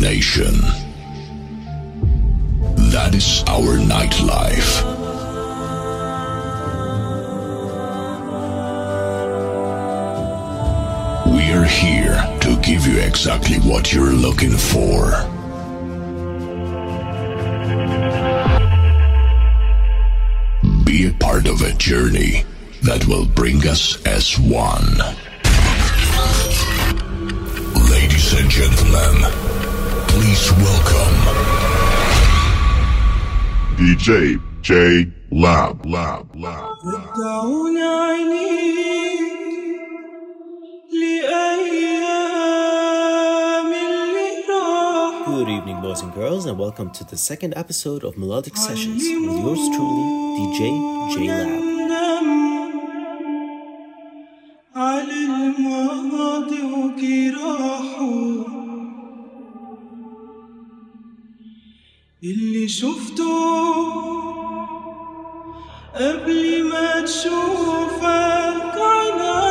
imagination. That is our nightlife. We are here to give you exactly what you're looking for. Be a part of a journey that will bring us as one. Ladies and gentlemen, please welcome DJ J Lab Lab Lab. ودعون عينيك لأيام اللي راح Good evening, boys and girls, and welcome to the second episode of Melodic Sessions with yours truly, DJ J Lab. اللي شفته قبل ما تشوفك عنايا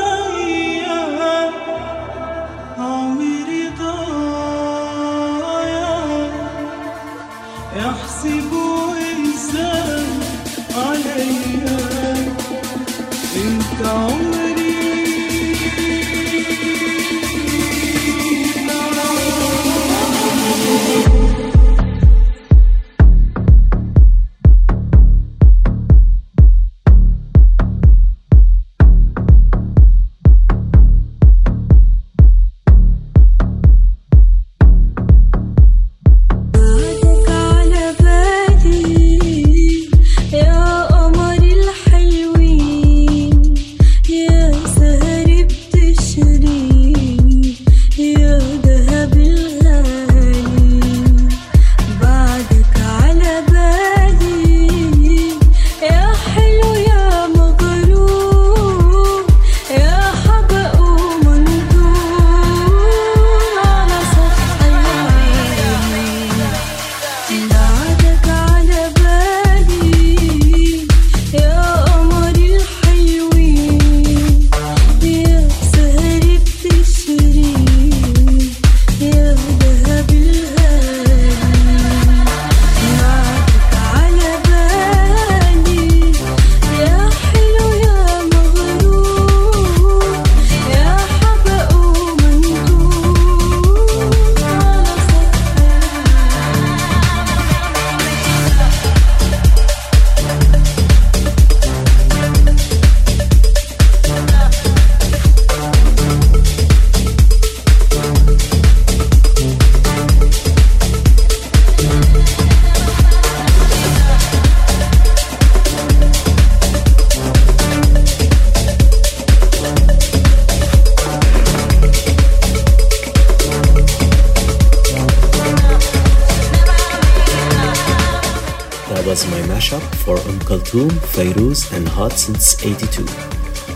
was my mashup for Umm Kulthum, Fairuz, and Hot Since 82.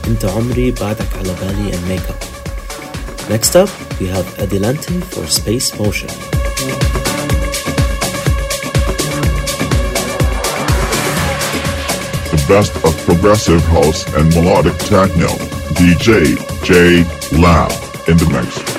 Enta Omri, Baadak Bali, and Makeup. Next up, we have Adelante for Space Motion. The best of progressive house and melodic techno. DJ J Lab in the mix.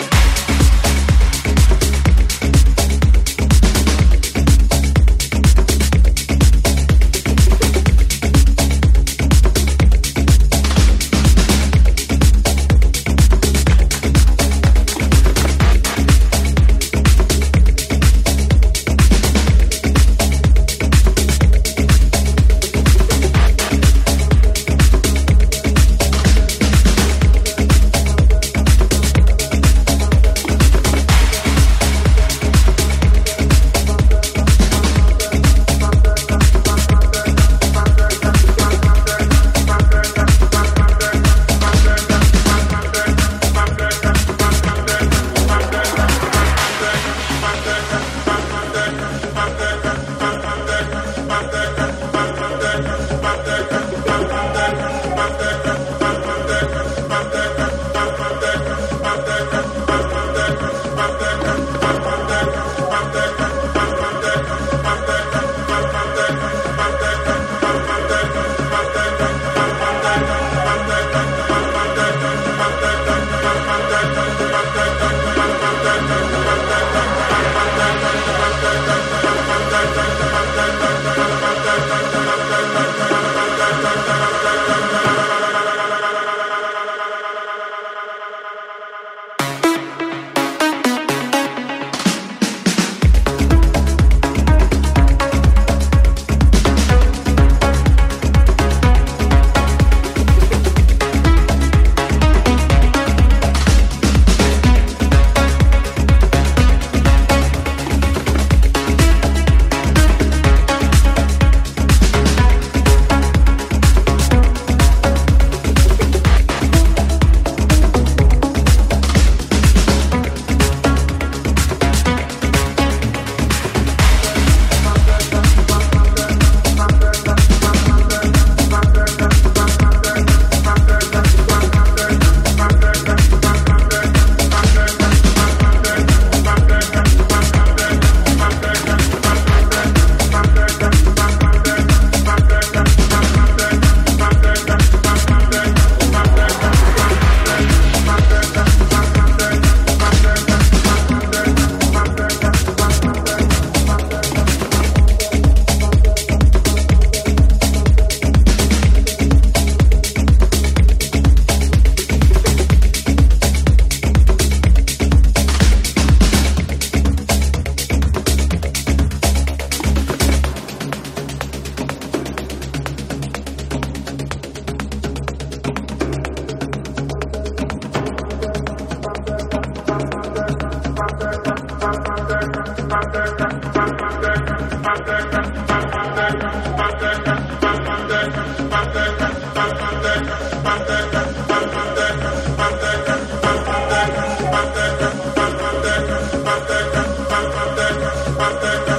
parte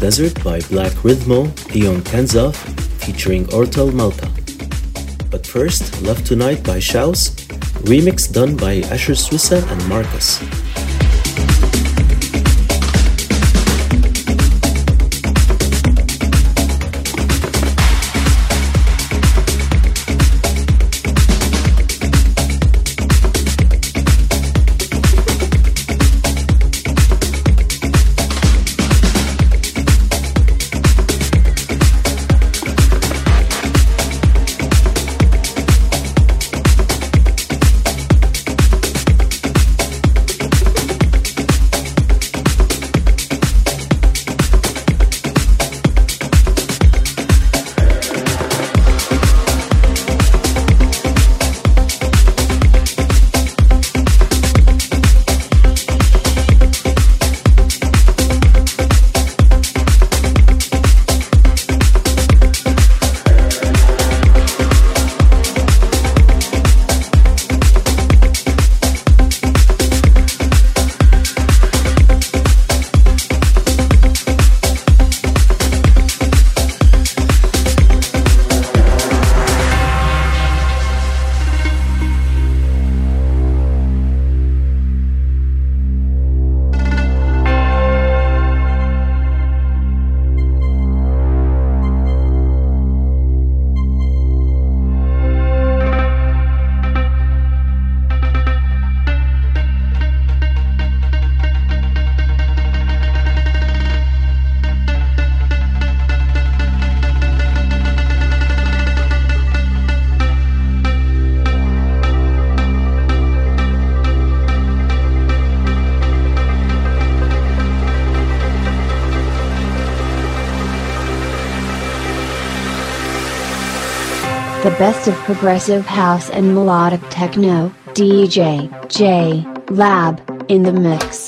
Desert by Black Rythmo, Ian Kenzof, featuring Ortal Malka. But first, Love Tonight by Shouse, remix done by Asher Swissa and Marcus. Best of progressive house and melodic techno, DJ, J, Lab, in the mix.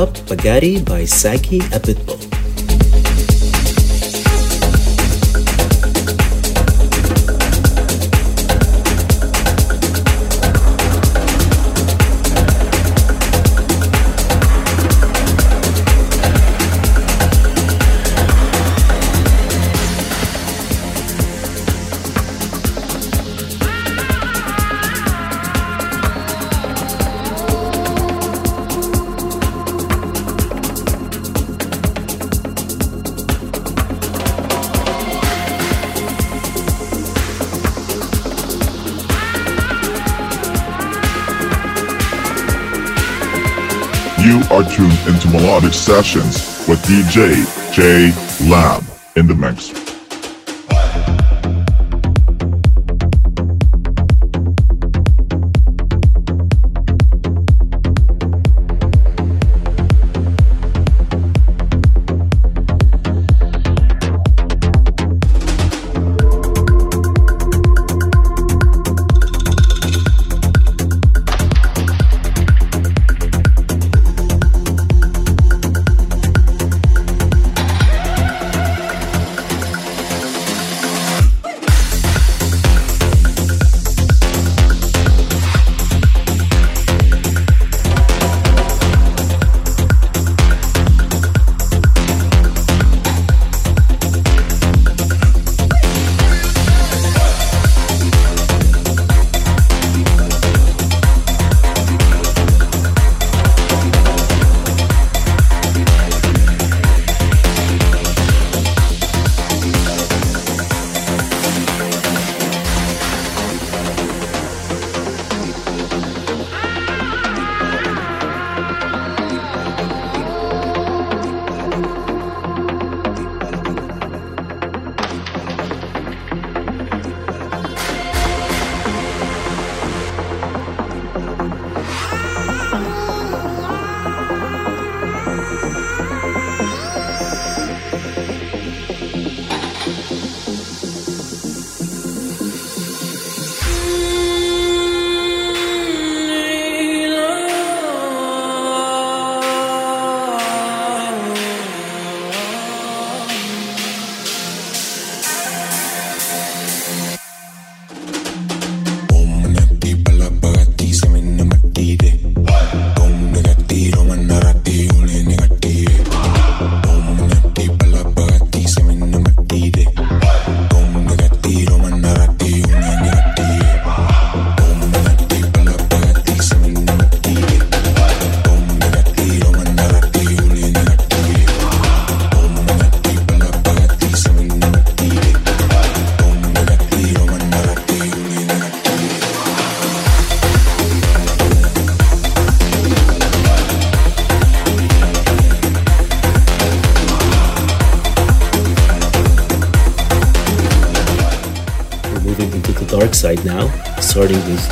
Up, Pagati by Sagi Abitbul. Are tuned into Melodic Sessions with DJ J Lab in the mix.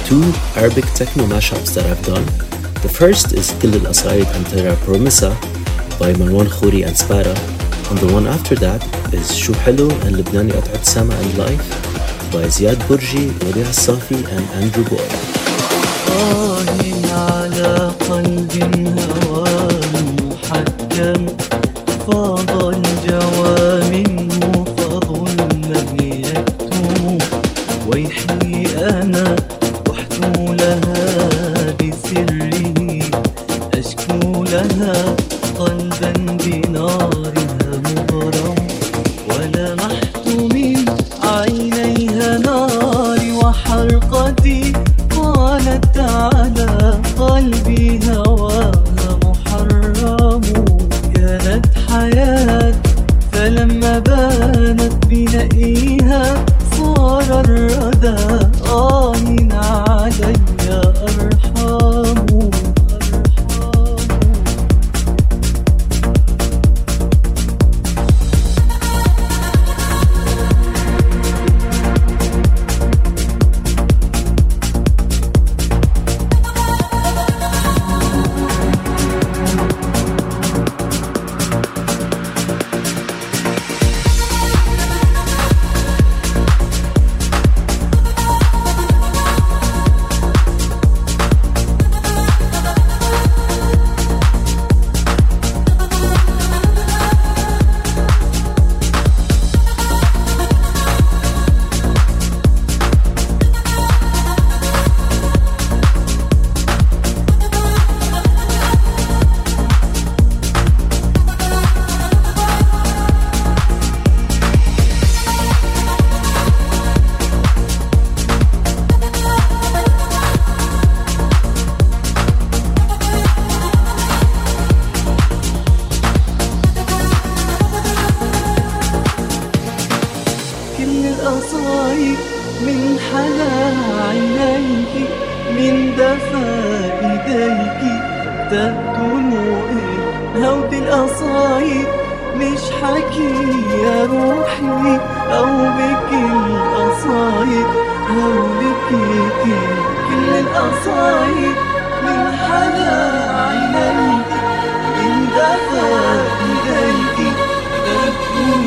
Two Arabic techno mashups that I've done. The first is Kel El Asayed and Terra Promessa by Marwan Khoury and Spada, and the one after that is Shu Helou and Lebanani At'at Sama and Life by Ziad Bourji, Wadih Safi and Andrewboy. حلا عينيك من دفا ايديك تبدو هود القصايد مش حكي يا روحي أو بك القصايد هولك كل القصايد من حلا عينيك من دفا ايديك تبدو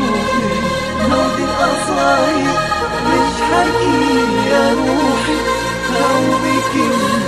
موت القصايد مش حكي يا روحي نومك من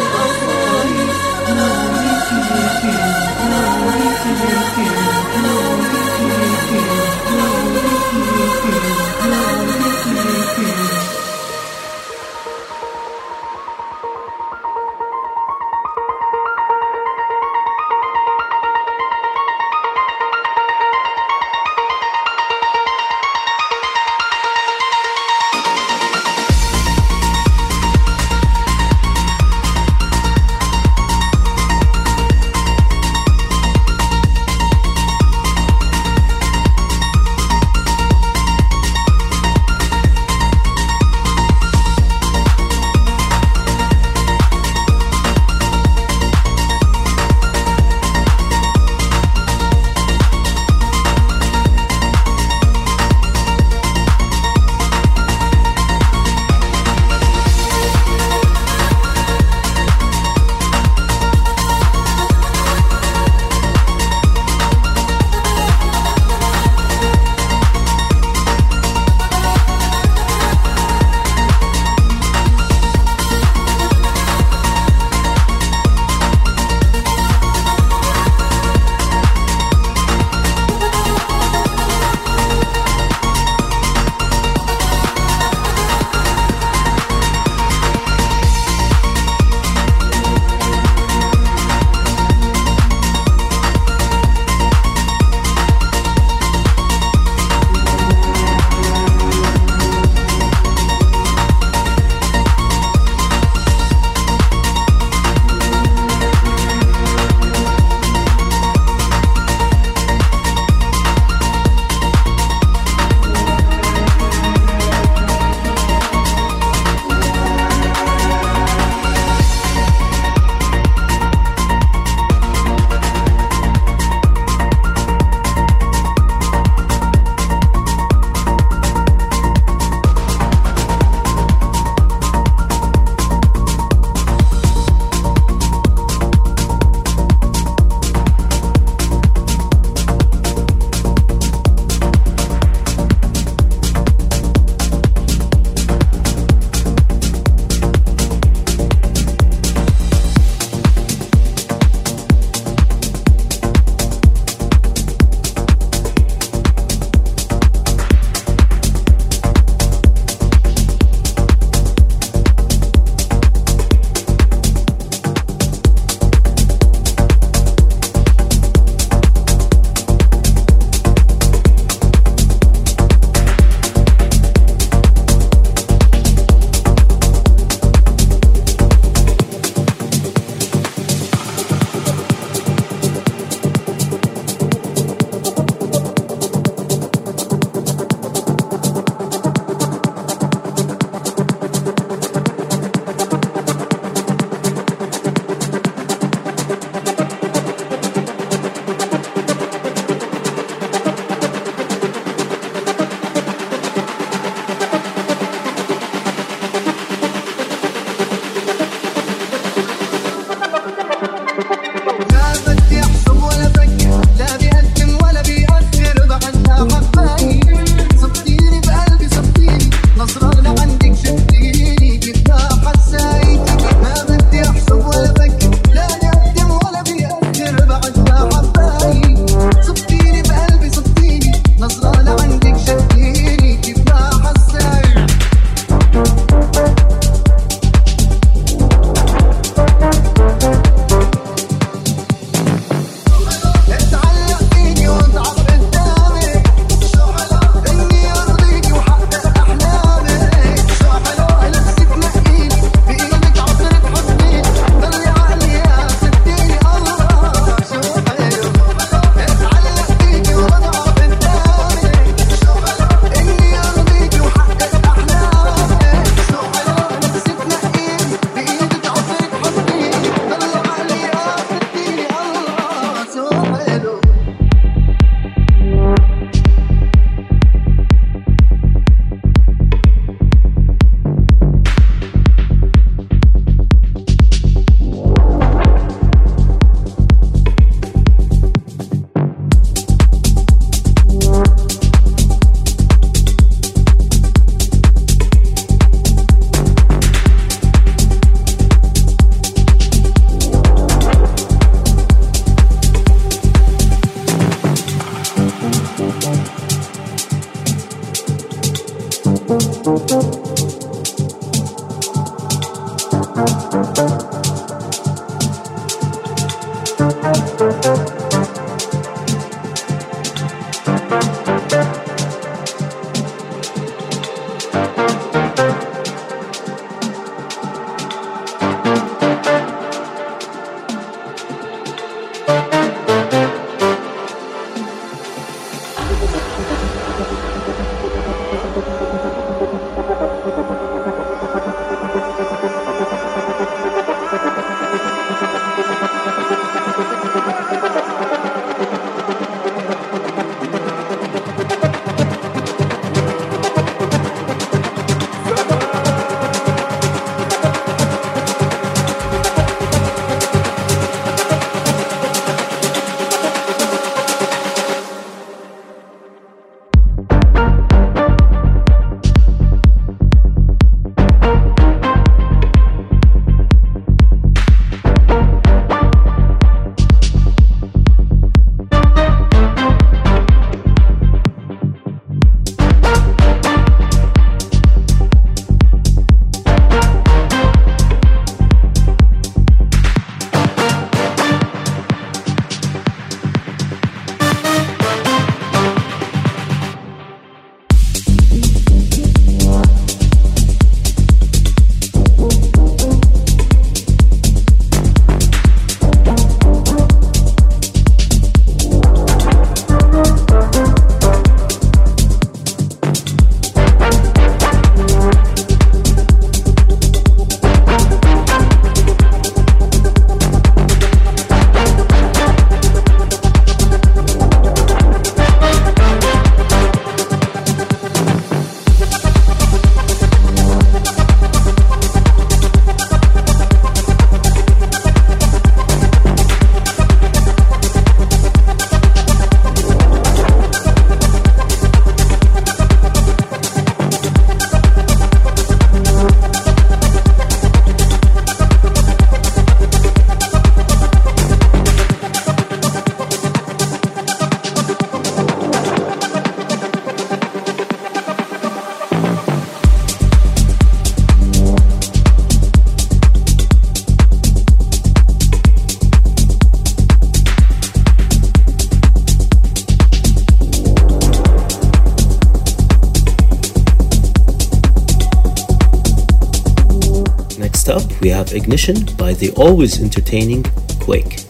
Ignition by the always entertaining Quake.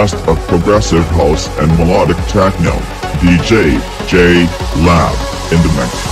Best of progressive house and melodic techno. DJ J Lab in the mix.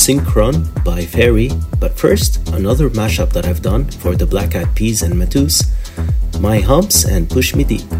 Synchron by Feri, but first, another mashup that I've done for the Black Eyed Peas and Matous, My Humps and Push Me Deep.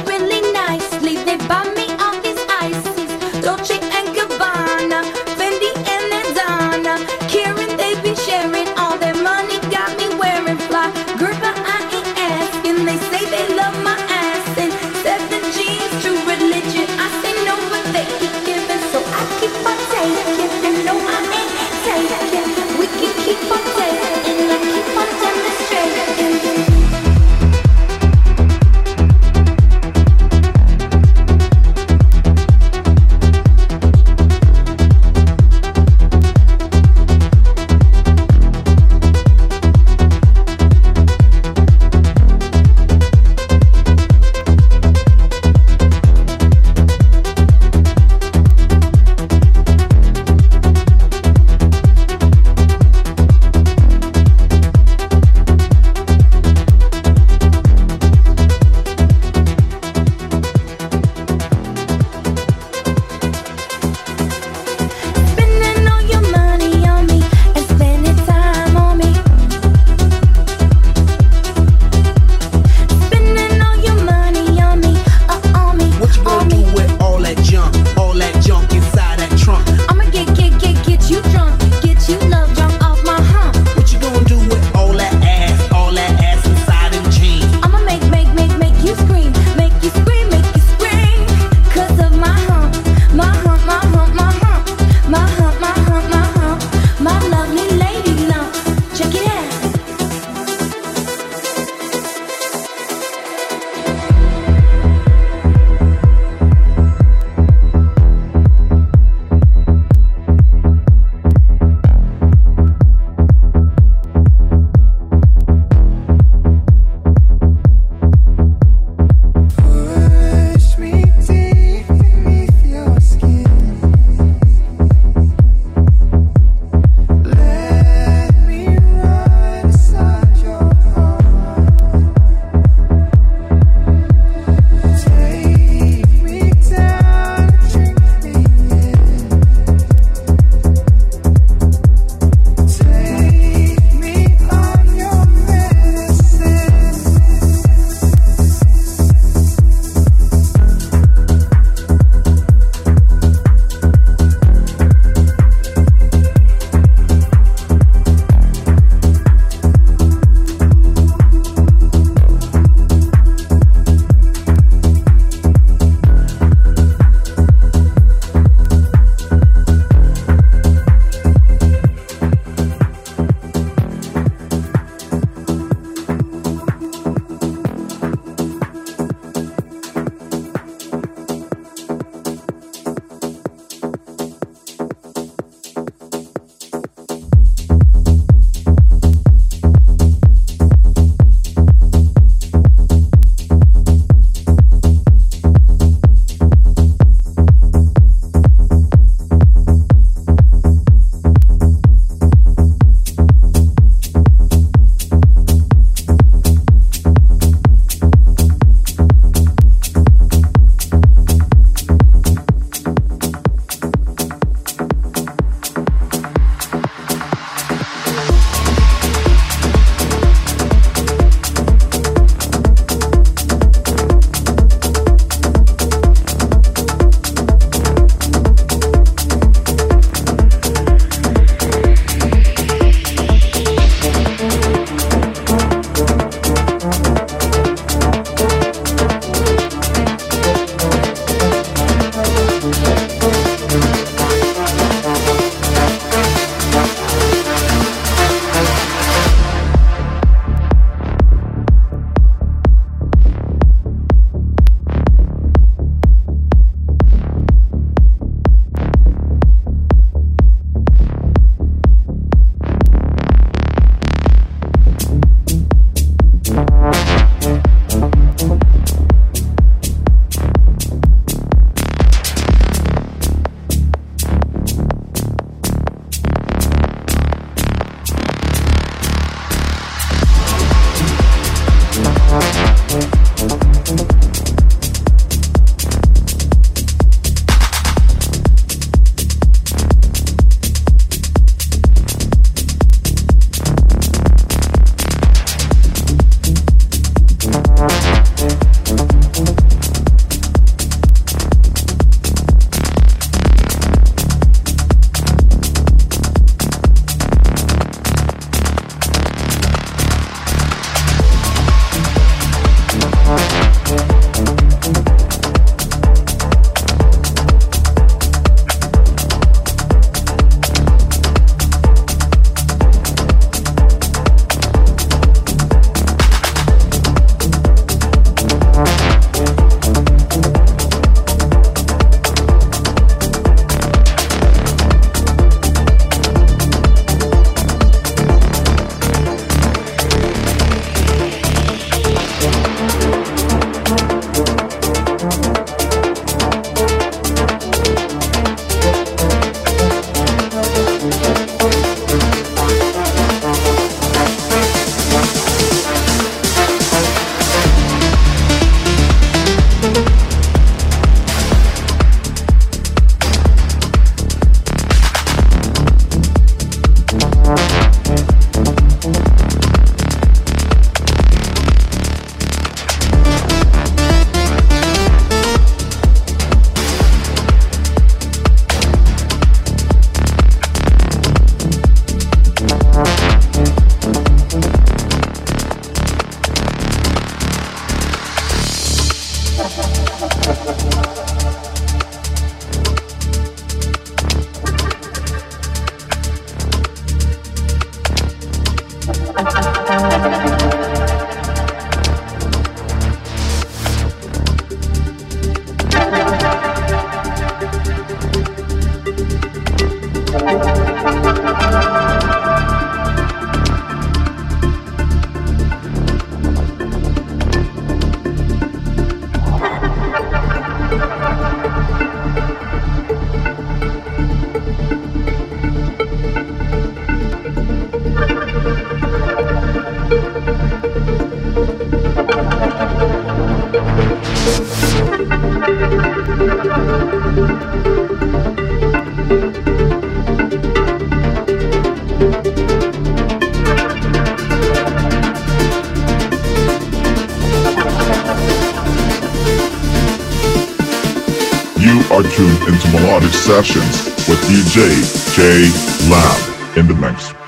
are tuned into Melodic Sessions with DJ JLAB in the mix.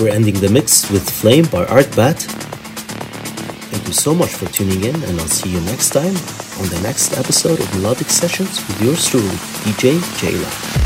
We're ending the mix with Flame by ARTBAT. Thank you so much for tuning in, and I'll see you next time on the next episode of Melodic Sessions with yours truly, DJ J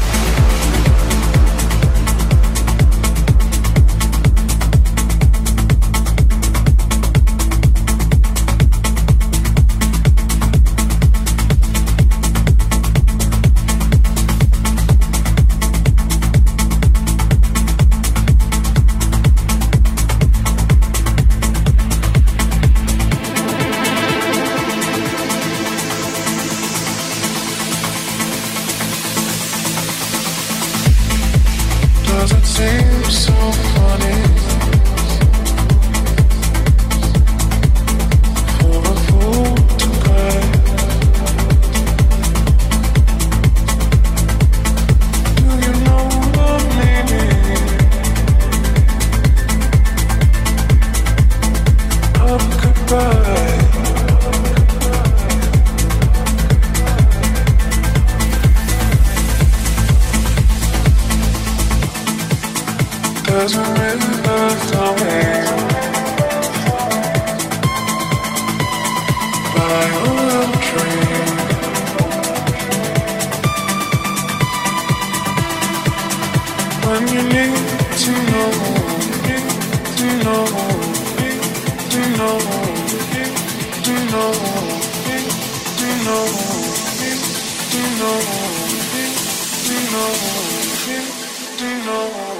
know? Do you know?